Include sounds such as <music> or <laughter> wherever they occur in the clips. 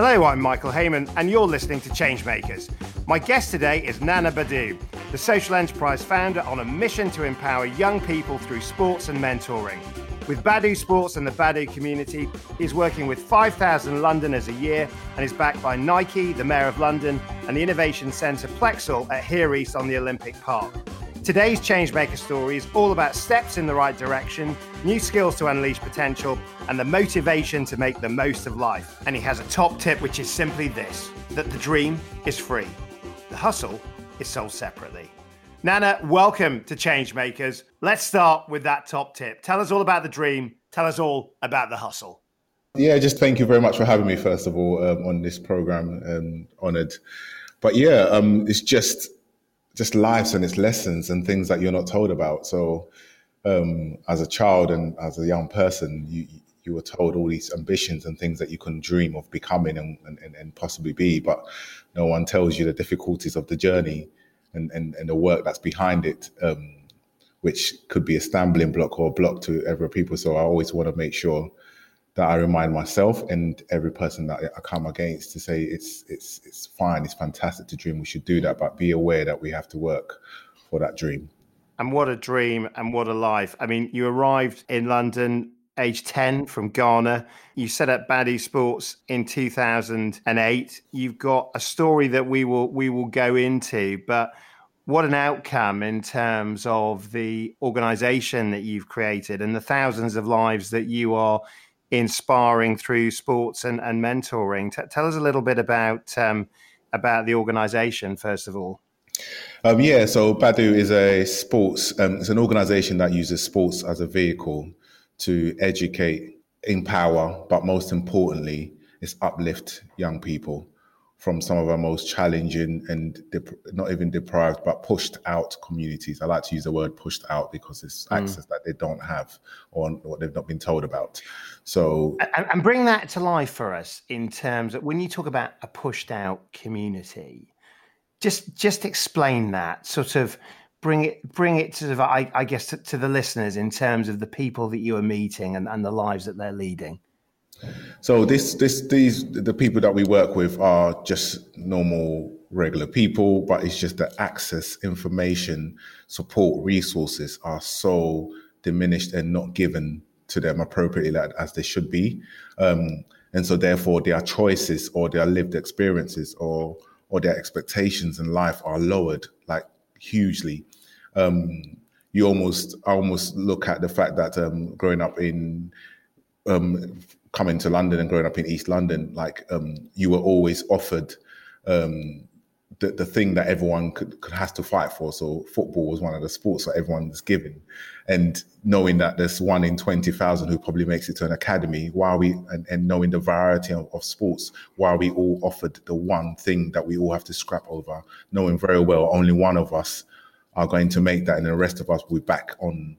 Hello, I'm Michael Hayman, and you're listening to Changemakers. My guest today is Nana Badu, the social enterprise founder on a mission to empower young people through sports and mentoring. With Badu Sports and the Badu community, he's working with 5,000 Londoners a year and is backed by Nike, the Mayor of London, and the Innovation Centre Plexal at Here East on the Olympic Park. Today's Changemaker story is all about steps in the right direction, new skills to unleash potential, and the motivation to make the most of life. And he has a top tip, which is simply this that the dream is free, the hustle is sold separately. Nana, welcome to Changemakers. Let's start with that top tip. Tell us all about the dream, tell us all about the hustle. Yeah, just thank you very much for having me, first of all, um, on this program. Um, honored. But yeah, um, it's just just lives and its lessons and things that you're not told about. So, um, as a child and as a young person, you you were told all these ambitions and things that you can dream of becoming and, and, and possibly be, but no one tells you the difficulties of the journey and, and, and the work that's behind it, um, which could be a stumbling block or a block to every people. So I always want to make sure that I remind myself and every person that I come against to say it's it's it's fine, it's fantastic to dream. We should do that, but be aware that we have to work for that dream. And what a dream and what a life. I mean, you arrived in London age 10 from Ghana. You set up Badu Sports in 2008. You've got a story that we will we will go into, but what an outcome in terms of the organization that you've created and the thousands of lives that you are inspiring through sports and, and mentoring. T- tell us a little bit about um, about the organisation first of all. Um, yeah, so Badu is a sports. Um, it's an organisation that uses sports as a vehicle to educate, empower, but most importantly, it's uplift young people from some of our most challenging and dep- not even deprived, but pushed out communities. I like to use the word pushed out because it's mm. access that they don't have or what they've not been told about. So, and, and, bring that to life for us in terms of when you talk about a pushed out community, just just explain that sort of bring it bring it to the, I, I guess to, to the listeners in terms of the people that you are meeting and, and the lives that they're leading. So this, this, these, the people that we work with are just normal, regular people, but it's just that access, information, support, resources are so diminished and not given to them appropriately as they should be. Um, and so therefore their choices or their lived experiences or, or their expectations in life are lowered like hugely. Um, you almost, I almost look at the fact that um, growing up in um, coming to London and growing up in East London, like um, you were always offered um, the, the thing that everyone could, could has to fight for. So football was one of the sports that everyone was given, and knowing that there's one in twenty thousand who probably makes it to an academy, while we and, and knowing the variety of, of sports, while we all offered the one thing that we all have to scrap over, knowing very well only one of us are going to make that, and the rest of us will be back on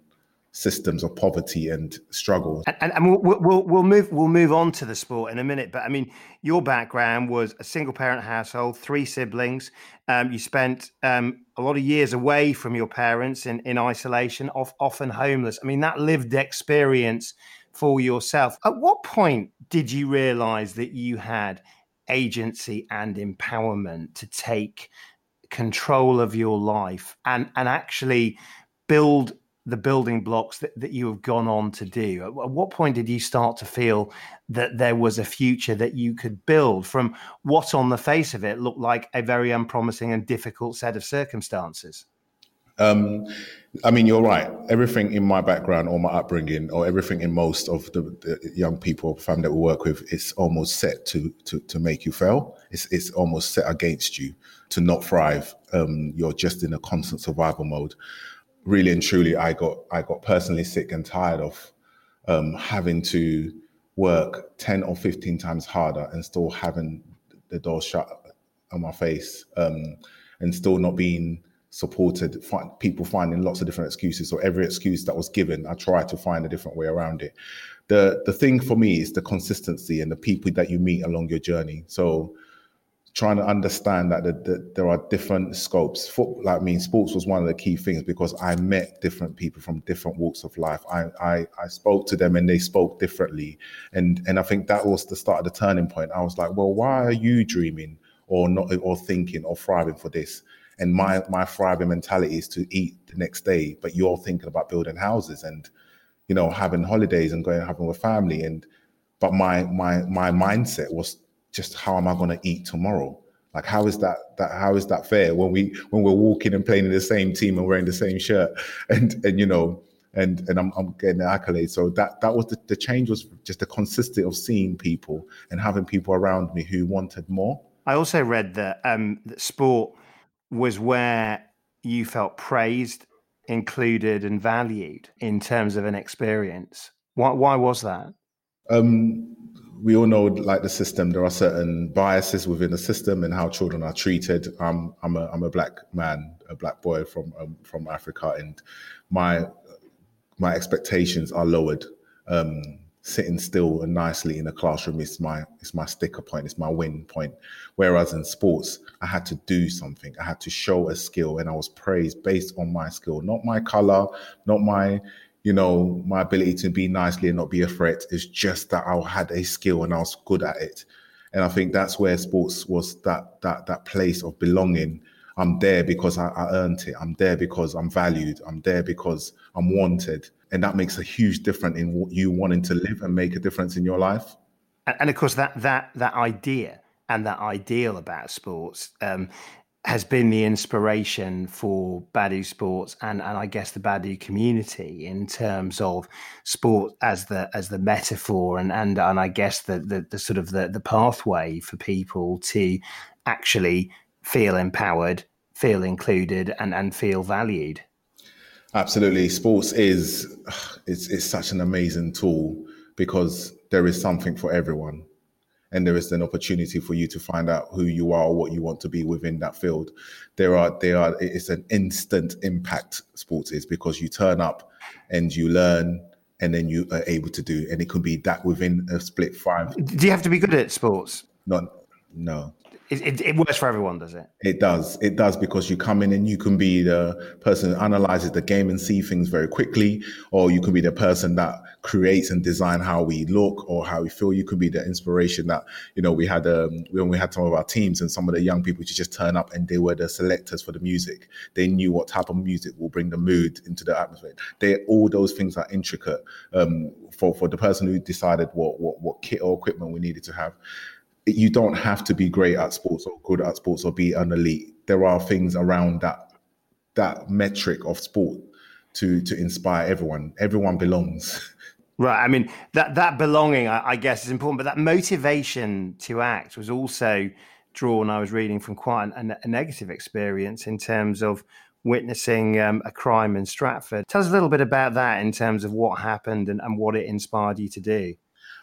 systems of poverty and struggle. And, and we'll, we'll, we'll move we'll move on to the sport in a minute. But I mean, your background was a single parent household, three siblings. Um, you spent um, a lot of years away from your parents in, in isolation, off, often homeless. I mean, that lived experience for yourself. At what point did you realize that you had agency and empowerment to take control of your life and and actually build the building blocks that, that you have gone on to do? At what point did you start to feel that there was a future that you could build from what, on the face of it, looked like a very unpromising and difficult set of circumstances? Um, I mean, you're right. Everything in my background or my upbringing, or everything in most of the, the young people, family that we work with, is almost set to to to make you fail. It's it's almost set against you to not thrive. Um, you're just in a constant survival mode really and truly, I got I got personally sick and tired of um, having to work ten or fifteen times harder and still having the door shut on my face um, and still not being supported. Find, people finding lots of different excuses. So every excuse that was given, I tried to find a different way around it. The the thing for me is the consistency and the people that you meet along your journey. So trying to understand that the, the, there are different scopes. Foot, like I mean, sports was one of the key things because I met different people from different walks of life. I, I, I spoke to them and they spoke differently, and and I think that was the start of the turning point. I was like, well, why are you dreaming or not or thinking or thriving for this? And my my thriving mentality is to eat the next day, but you're thinking about building houses and you know having holidays and going having with family and but my my my mindset was just how am I going to eat tomorrow? Like how is that that how is that fair when we when we're walking and playing in the same team and wearing the same shirt <laughs> and and you know and and I'm, I'm getting the accolades. So that that was the, the change was just the consistency of seeing people and having people around me who wanted more. I also read that, um, that sport was where you felt praised, included, and valued in terms of an experience. Why why was that? Um, we all know like the system. There are certain biases within the system and how children are treated. I'm i'm a i'm a black man a black boy from um, from africa and my my expectations are lowered. Um, sitting still and nicely in a classroom is my is my sticker point it's my win point. Whereas in sports i had to do something. I had to show a skill and i was praised based on my skill not my color not my you know, my ability to be nicely and not be a threat is just that I had a skill and I was good at it. And I think that's where sports was that that that place of belonging. I'm there because I, I earned it. I'm there because I'm valued. I'm there because I'm wanted. And that makes a huge difference in what you wanting to live and make a difference in your life. And of course, that that that idea and that ideal about sports um, has been the inspiration for Badu Sports and, and I guess the Badu community in terms of sport as the as the metaphor and and, and I guess the, the, the sort of the, the pathway for people to actually feel empowered, feel included and, and feel valued. Absolutely. Sports is it's it's such an amazing tool because there is something for everyone and there is an opportunity for you to find out who you are or what you want to be within that field. There are there are it's an instant impact sports is because you turn up and you learn and then you are able to do and it could be that within a split five. Do you have to be good at sports? Not no it, it, works for everyone, does it? It does. It does because you come in and you can be the person who analyzes the game and see things very quickly, or you can be the person that creates and design how we look or how we feel. You could be the inspiration that you know we had um, when we had some of our teams and some of the young people to just turn up and they were the selectors for the music. They knew what type of music will bring the mood into the atmosphere. They all those things are intricate um, for for the person who decided what what what kit or equipment we needed to have you don't have to be great at sports or good at sports or be an elite. There are things around that that metric of sport to to inspire everyone. Everyone belongs. <laughs> Right. I mean that that belonging, I, I guess, is important, but that motivation to act was also drawn. I was reading from quite an, a negative experience in terms of witnessing um, a crime in Stratford. Tell us a little bit about that in terms of what happened and, and what it inspired you to do.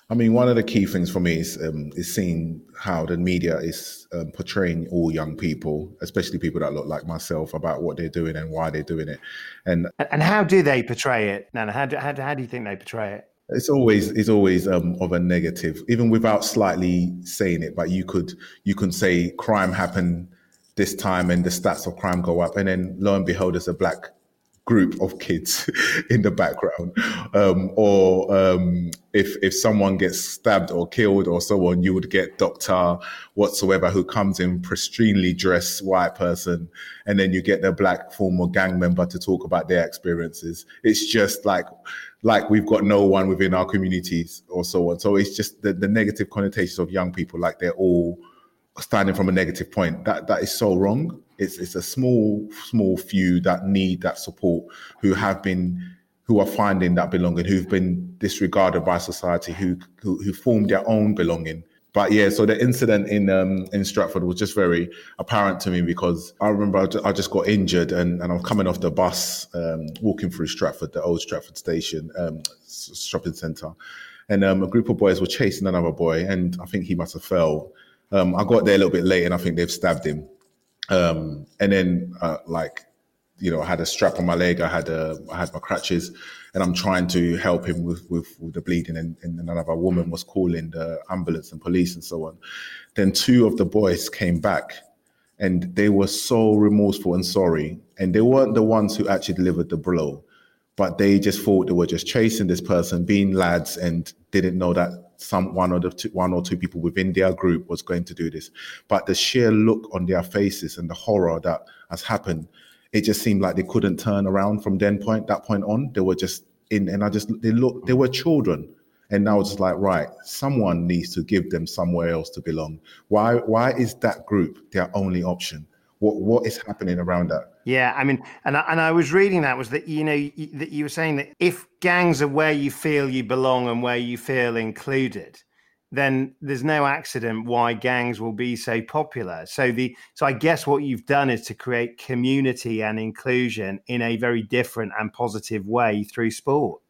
I mean, one of the key things for me is um, is seeing how the media is um, portraying all young people, especially people that look like myself, about what they're doing and why they're doing it. And and how do they portray it, Nana? How do, how do, how do you think they portray it? It's always it's always um, of a negative, even without slightly saying it. But you could you can say crime happened this time and the stats of crime go up, and then lo and behold, there's a black group of kids <laughs> in the background. Um, or um, if if someone gets stabbed or killed or so on you would get doctor whatsoever who comes in pristinely dressed white person and then you get the black former gang member to talk about their experiences. It's just like like we've got no one within our communities or so on. So it's just the, the negative connotations of young people like they're all standing from a negative point that that is so wrong it's it's a small small few that need that support who have been who are finding that belonging, who've been disregarded by society, who who, who formed their own belonging. But yeah, so the incident in um, in Stratford was just very apparent to me because I remember I just got injured and, and I'm coming off the bus, um, walking through Stratford, the old Stratford station, um, shopping centre, and um, a group of boys were chasing another boy, and I think he must have fell. Um, I got there a little bit late, and I think they've stabbed him. Um, and then uh, like you know, I had a strap on my leg, I had a, I had my crutches, and I'm trying to help him with with, with the bleeding, and, and another woman was calling the ambulance and police and so on. Then two of the boys came back, and they were so remorseful and sorry, and they weren't the ones who actually delivered the blow, but they just thought they were just chasing this person, being lads, and didn't know that some one or the two, one or two people within their group was going to do this. But the sheer look on their faces and the horror that has happened, it just seemed like they couldn't turn around from then point that point on. They were just in, and I just they look they were children. And now it's just like, right, someone needs to give them somewhere else to belong. Why why is that group their only option? What what is happening around that? Yeah, I mean, and I, and I was reading that was that you know that you were saying that if gangs are where you feel you belong and where you feel included, then there's no accident why gangs will be so popular. So the so I guess what you've done is to create community and inclusion in a very different and positive way through sport.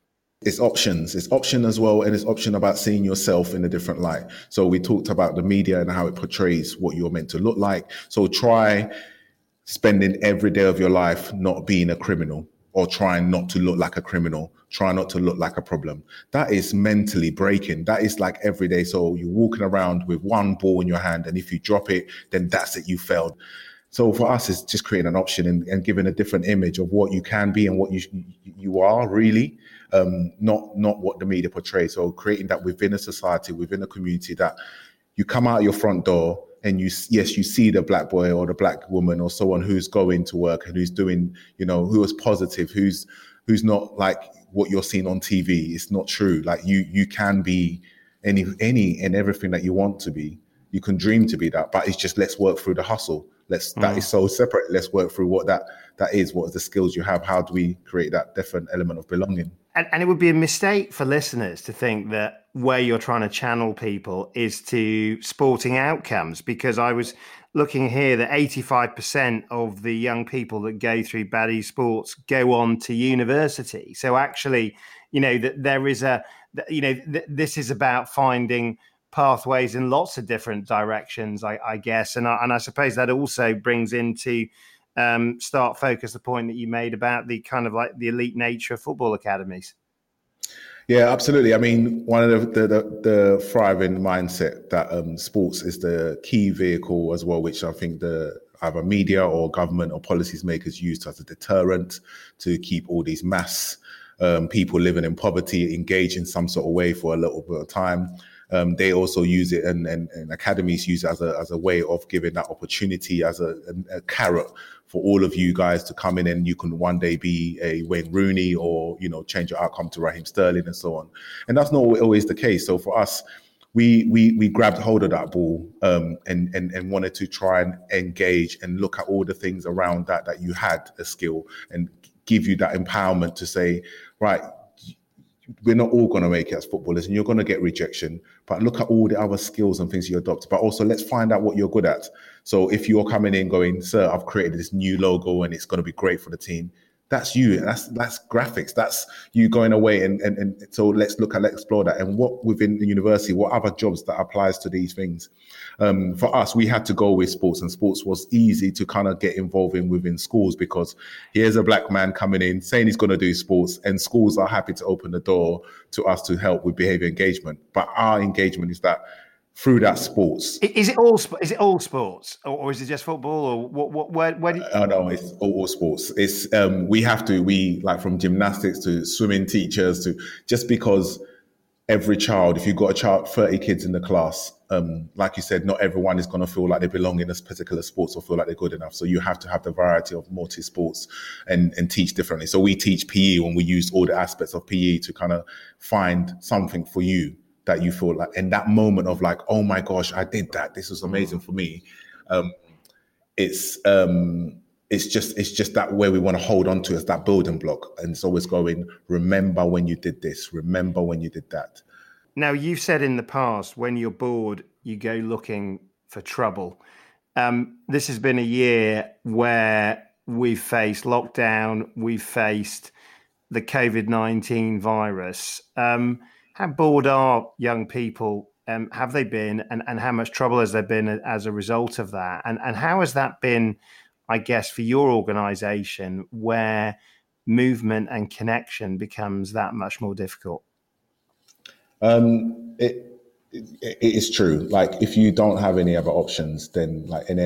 It's options. It's option as well and it's option about seeing yourself in a different light. So we talked about the media and how it portrays what you're meant to look like. So try spending every day of your life not being a criminal or trying not to look like a criminal try not to look like a problem. That is mentally breaking. That is like every day. So you're walking around with one ball in your hand and if you drop it then that's it you failed. So for us, it's just creating an option and, and giving a different image of what you can be and what you you are really, um, not not what the media portrays. So creating that within a society, within a community, that you come out your front door and you yes you see the black boy or the black woman or someone who's going to work and who's doing you know who is positive, who's who's not like what you're seeing on TV. It's not true. Like you you can be any any and everything that you want to be. You can dream to be that, but it's just let's work through the hustle Let's mm. that is so separate. Let's work through what that that is. What are the skills you have? How do we create that different element of belonging? And, and it would be a mistake for listeners to think that where you're trying to channel people is to sporting outcomes, because I was looking here that 85% of the young people that go through Badu Sports go on to university. So actually, you know that there is a, you know, th- this is about finding pathways in lots of different directions, I, I guess. And I, and I suppose that also brings into um, start focus the point that you made about the kind of like the elite nature of football academies. Yeah, absolutely. I mean, one of the the, the, the thriving mindset that um, sports is the key vehicle as well, which I think the either media or government or policies makers use as a deterrent to keep all these mass um, people living in poverty engaged in some sort of way for a little bit of time um, they also use it and, and, and, academies use it as a, as a way of giving that opportunity as a, a, a, carrot for all of you guys to come in and you can one day be a Wayne Rooney or, you know, change your outcome to Raheem Sterling and so on. And that's not always the case. So for us, we we we grabbed hold of that ball um, and and and wanted to try and engage and look at all the things around that that you had a skill and give you that empowerment to say, right, we're not all going to make it as footballers and you're going to get rejection but look at all the other skills and things you adopt. But also let's find out what you're good at. So if you're coming in going sir i've created this new logo and it's going to be great for the team that's you that's that's graphics. That's you going away and, and and so let's look at let's explore that. And what within the university what other jobs that applies to these things? Um, for us we had to go with sports and sports was easy to kind of get involved in within schools because here's a black man coming in saying he's going to do sports and schools are happy to open the door to us to help with behavior engagement. But our engagement is that through that sports. Is it all? Is it all sports, or, is it just football, or what? What? Where? where do you... Oh no, it's all, all, sports. It's um, we have to. We like from gymnastics to swimming teachers to just because every child, if you've got a child, thirty kids in the class, um, like you said, not everyone is going to feel like they belong in this particular sports or feel like they're good enough. So you have to have the variety of multi sports and and teach differently. So we teach PE when we use all the aspects of PE to kind of find something for you that you feel like in that moment of like, oh my gosh, I did that. This was amazing for me. Um, it's um, it's just it's just that way we want to hold on to as that building block, and it's always going. Remember when you did this. Remember when you did that. Now you've said in the past when you're bored, you go looking for trouble. Um, this has been a year where we've faced lockdown, we've faced the COVID nineteen virus. Um, how bored are young people? Um, have they been, and, and how much trouble has there been as a result of that? And and how has that been I guess, for your organization where movement and connection becomes that much more difficult? Um, it, it is true. Like if you don't have any other options, then like any,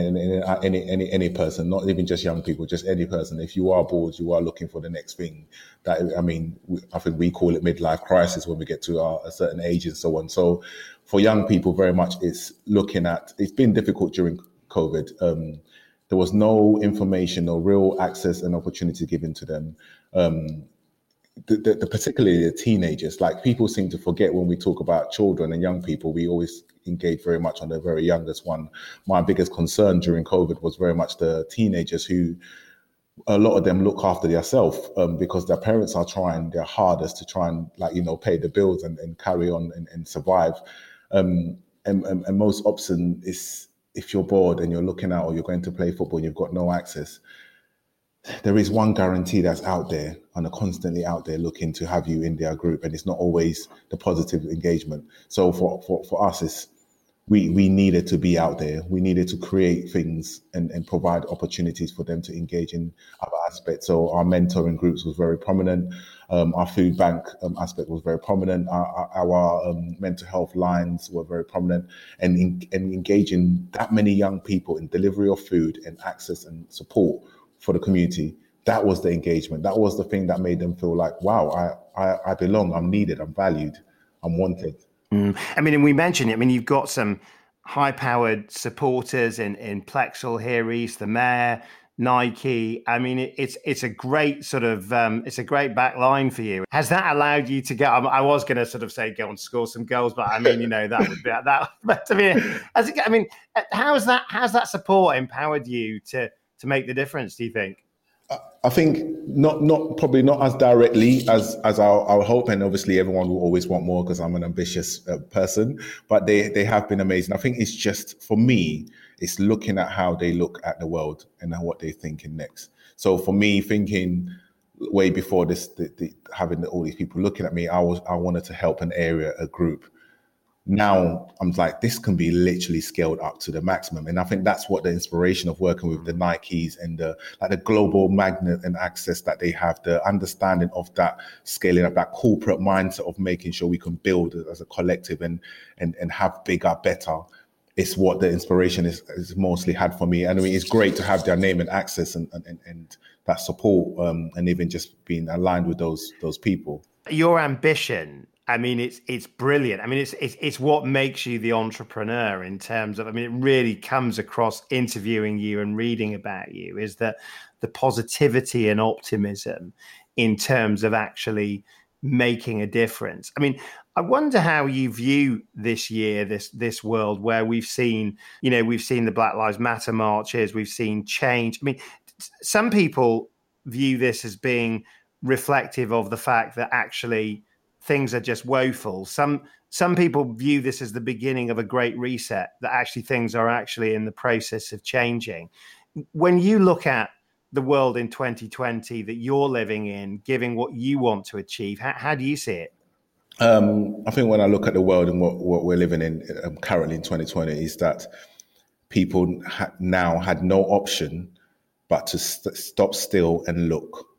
any any any person, not even just young people, just any person. If you are bored, you are looking for the next thing. That I mean, I think we call it midlife crisis when we get to our, a certain age and so on. So for young people, very much it's looking at. It's been difficult during COVID. Um, there was no information or real access and opportunity given to them. Um, the, the, the, particularly the teenagers, like people seem to forget when we talk about children and young people, we always engage very much on the very youngest one. My biggest concern during COVID was very much the teenagers who a lot of them look after themselves um, because their parents are trying their hardest to try and like you know pay the bills and, and carry on and, and survive um, and, and, and, most often is if you're bored and you're looking out or you're going to play football and you've got no access there is one guarantee that's out there and are constantly out there looking to have you in their group and it's not always the positive engagement. So for for, for us it's we we needed to be out there. We needed to create things and, and provide opportunities for them to engage in other aspects. So our mentoring groups was very prominent. Um, our food bank um, aspect was very prominent. Our, our um, mental health lines were very prominent. And, in, and engaging that many young people in delivery of food and access and support for the community. That was the engagement. That was the thing that made them feel like, wow, I, I, I belong. I'm needed. I'm valued. I'm wanted. Mm. I mean, and we mentioned it. I mean, you've got some high-powered supporters in in Plexal here, East, the mayor, Nike. I mean, it, it's it's a great sort of um, it's a great back line for you. Has that allowed you to get? I was going to sort of say go and score some goals, but I mean, you know, that would be <laughs> that. <laughs> But I mean, as it, I mean, how's that? How's that support empowered you to to make the difference? Do you think? I think not, not probably not as directly as as our, our hope, and obviously everyone will always want more because I'm an ambitious uh, person. But they they have been amazing. I think it's just for me, it's looking at how they look at the world and what they're thinking next. So for me, thinking way before this, the, the, having all these people looking at me, I was I wanted to help an area, a group now I'm like, this can be literally scaled up to the maximum. And I think that's what the inspiration of working with the Nikes and the like the global magnet and access that they have, the understanding of that scaling up, that corporate mindset of making sure we can build as a collective and and and have bigger, better. It's what the inspiration is, is mostly had for me. And I mean, it's great to have their name and access and and, and that support um, and even just being aligned with those those people. Your ambition I mean, it's it's brilliant. I mean, it's, it's it's what makes you the entrepreneur in terms of. I mean, it really comes across interviewing you and reading about you is that the positivity and optimism in terms of actually making a difference. I mean, I wonder how you view this year, this this world where we've seen, you know, we've seen the Black Lives Matter marches, we've seen change. I mean, some people view this as being reflective of the fact that actually things are just woeful. Some some people view this as the beginning of a great reset. That actually things are actually in the process of changing. When you look at the world in 2020 that you're living in, giving what you want to achieve, how, how do you see it? Um, I think when I look at the world and what, what we're living in um, currently in 2020 is that people ha- now had no option but to st- stop still and look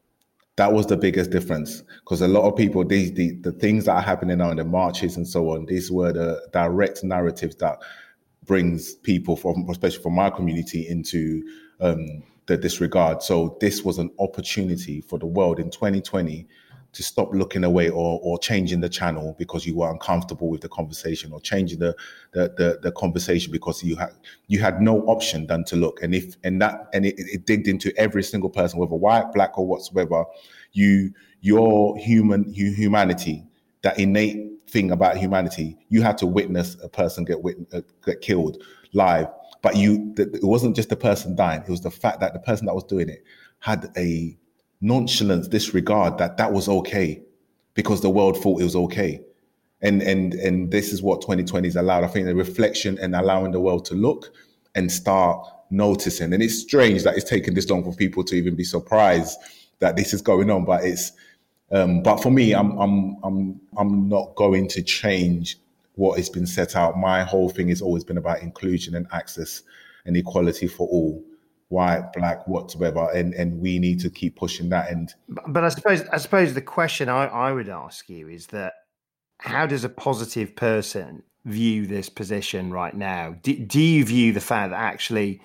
that was the biggest difference. Because a lot of people these the, the things that are happening now in the marches and so on these were the direct narratives that brings people from especially from my community into um, the disregard. So this was an opportunity for the world in 2020 to stop looking away or, or changing the channel because you were uncomfortable with the conversation or changing the, the, the, the conversation because you had you had no option than to look. And if and that and it, it digged into every single person whether white black or whatsoever you your human humanity that innate thing about humanity you had to witness a person get wit- uh, get killed live. But you it wasn't just the person dying it was the fact that the person that was doing it had a nonchalance, disregard that that was okay because the world thought it was okay. And and and this is what 2020 has allowed. I think the reflection and allowing the world to look and start noticing. And it's strange that it's taken this long for people to even be surprised that this is going on. But it's um, but for me, I'm I'm I'm I'm not going to change what has been set out. My whole thing has always been about inclusion and access and equality for all white, black, whatsoever, and and we need to keep pushing that. And but I suppose I suppose the question I, I would ask you is that how does a positive person view this position right now? Do, do you view the fact that actually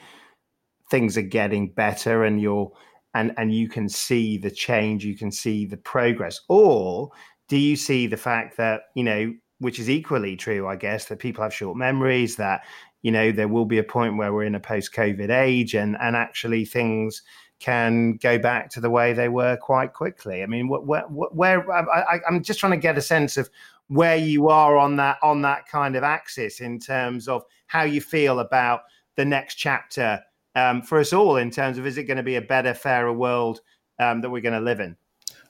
things are getting better and you're and and you can see the change, you can see the progress, or do you see the fact that you know, which is equally true, I guess, that people have short memories, that you know there will be a point where we're in a post-COVID age, and and actually things can go back to the way they were quite quickly. I mean, where, where, I, I'm just trying to get a sense of where you are on that on that kind of axis in terms of how you feel about the next chapter um, for us all in terms of is it going to be a better, fairer world um, that we're going to live in?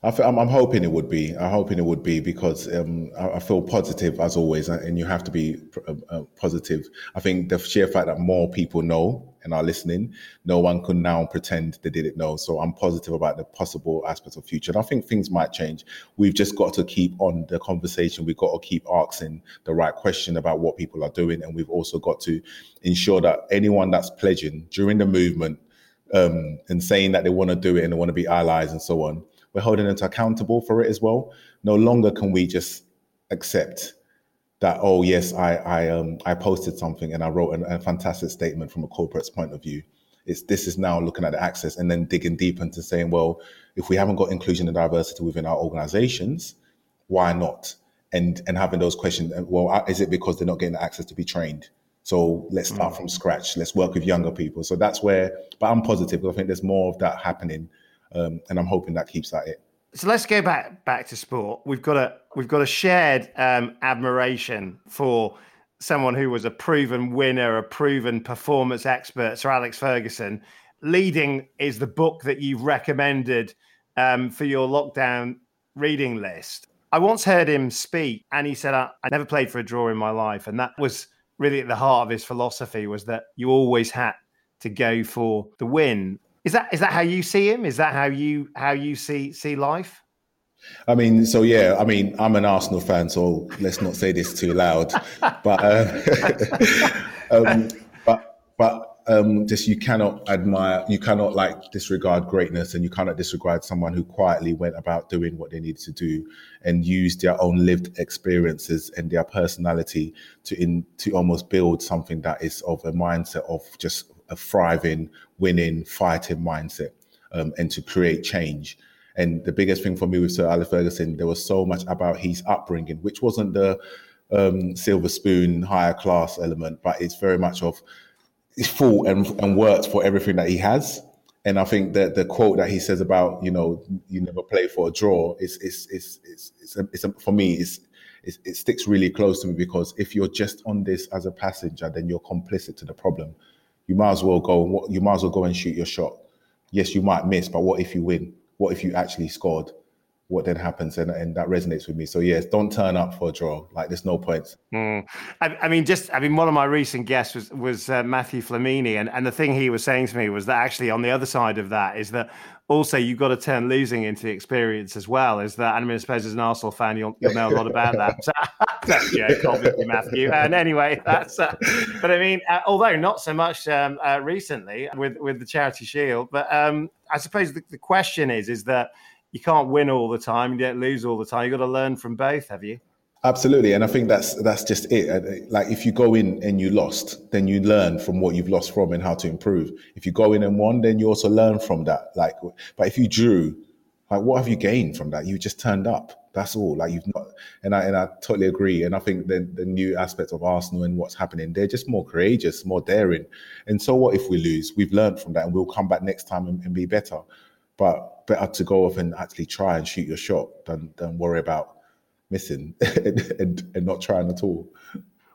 I am I'm hoping it would be. I'm hoping it would be because um, I, I, feel positive as always, and you have to be uh, uh, positive. I think the sheer fact that more people know and are listening, no one can now pretend they didn't know. So I'm positive about the possible aspects of future. And I think things might change. We've just got to keep on the conversation. We've got to keep asking the right question about what people are doing, and we've also got to ensure that anyone that's pledging during the movement um, and saying that they want to do it and they want to be allies and so on we're holding them accountable for it as well. No longer can we just accept that oh yes I I um I posted something and I wrote an, a fantastic statement from a corporate's point of view. It's this is now looking at the access and then digging deep into saying well if we haven't got inclusion and diversity within our organizations, why not? And and having those questions well uh, is it because they're not getting the access to be trained? So let's start mm. from scratch. Let's work with younger people. So that's where, but I'm positive. I think there's more of that happening um, and I'm hoping that keeps that it. So let's go back back to sport. We've got a we've got a shared um, admiration for someone who was a proven winner, a proven performance expert, Sir Alex Ferguson. Leading is the book that you've recommended um, for your lockdown reading list. I once heard him speak, and he said, I, "I never played for a draw in my life," and that was really at the heart of his philosophy was that you always had to go for the win. Is that is that how you see him? Is that how you how you see see life? I mean, so yeah, I mean, I'm an Arsenal fan, so let's not say this too loud. <laughs> but uh, <laughs> um, but but um, just you cannot admire, you cannot like disregard greatness, and you cannot disregard someone who quietly went about doing what they needed to do and used their own lived experiences and their personality to in to almost build something that is of a mindset of just a thriving, winning, fighting mindset um, and to create change. And the biggest thing for me with Sir Alex Ferguson, there was so much about his upbringing, which wasn't the um, silver spoon, higher class element, but it's very much of he's fought and, and worked for everything that he has. And I think that the quote that he says about, you know, you never play for a draw is, is, is, is, is, a, for me, is, it sticks really close to me because if you're just on this as a passenger, then you're complicit to the problem you might as well go. You might as well go and shoot your shot. Yes, you might miss, but what if you win? What if you actually scored? What then happens? And, and that resonates with me. So yes, don't turn up for a draw. Like there's no point. Mm. I, I, mean, just I mean, one of my recent guests was was uh, Mathieu Flamini, and and the thing he was saying to me was that actually on the other side of that is that also you've got to turn losing into the experience as well. Is that? I mean, I suppose as an Arsenal fan, you'll, you'll know a lot about that. <laughs> <laughs> that's joke, obviously, Matthew. And anyway, that's. Uh, but I mean, uh, although not so much um, uh, recently with with the Charity Shield, but um, I suppose the, the question is is that you can't win all the time, you don't lose all the time. You've got to learn from both, have you? Absolutely, and I think that's that's just it. Like if you go in and you lost, then you learn from what you've lost from and how to improve. If you go in and won, then you also learn from that. Like, but if you drew, like what have you gained from that? You just turned up. That's all. Like you've not, and I and I totally agree. And I think the the new aspect of Arsenal and what's happening, they're just more courageous, more daring. And so what if we lose? We've learned from that, and we'll come back next time and, and be better. But better to go off and actually try and shoot your shot than than worry about missing <laughs> and, and, and not trying at all.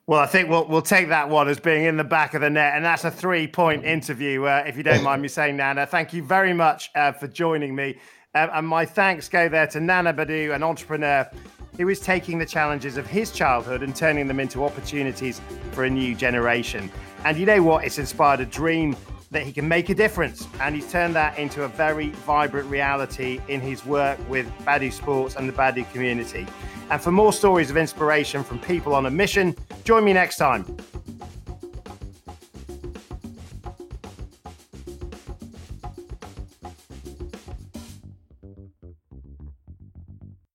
Well, I think we'll we'll take that one as being in the back of the net, and that's a three point interview. Uh, if you don't mind me saying, Nana, thank you very much uh, for joining me, uh, and my thanks go there to Nana Badu, an entrepreneur who is taking the challenges of his childhood and turning them into opportunities for a new generation. And you know what? It's inspired a dream that he can make a difference. And he's turned that into a very vibrant reality in his work with Badu Sports and the Badu community. And for more stories of inspiration from people on a mission, join me next time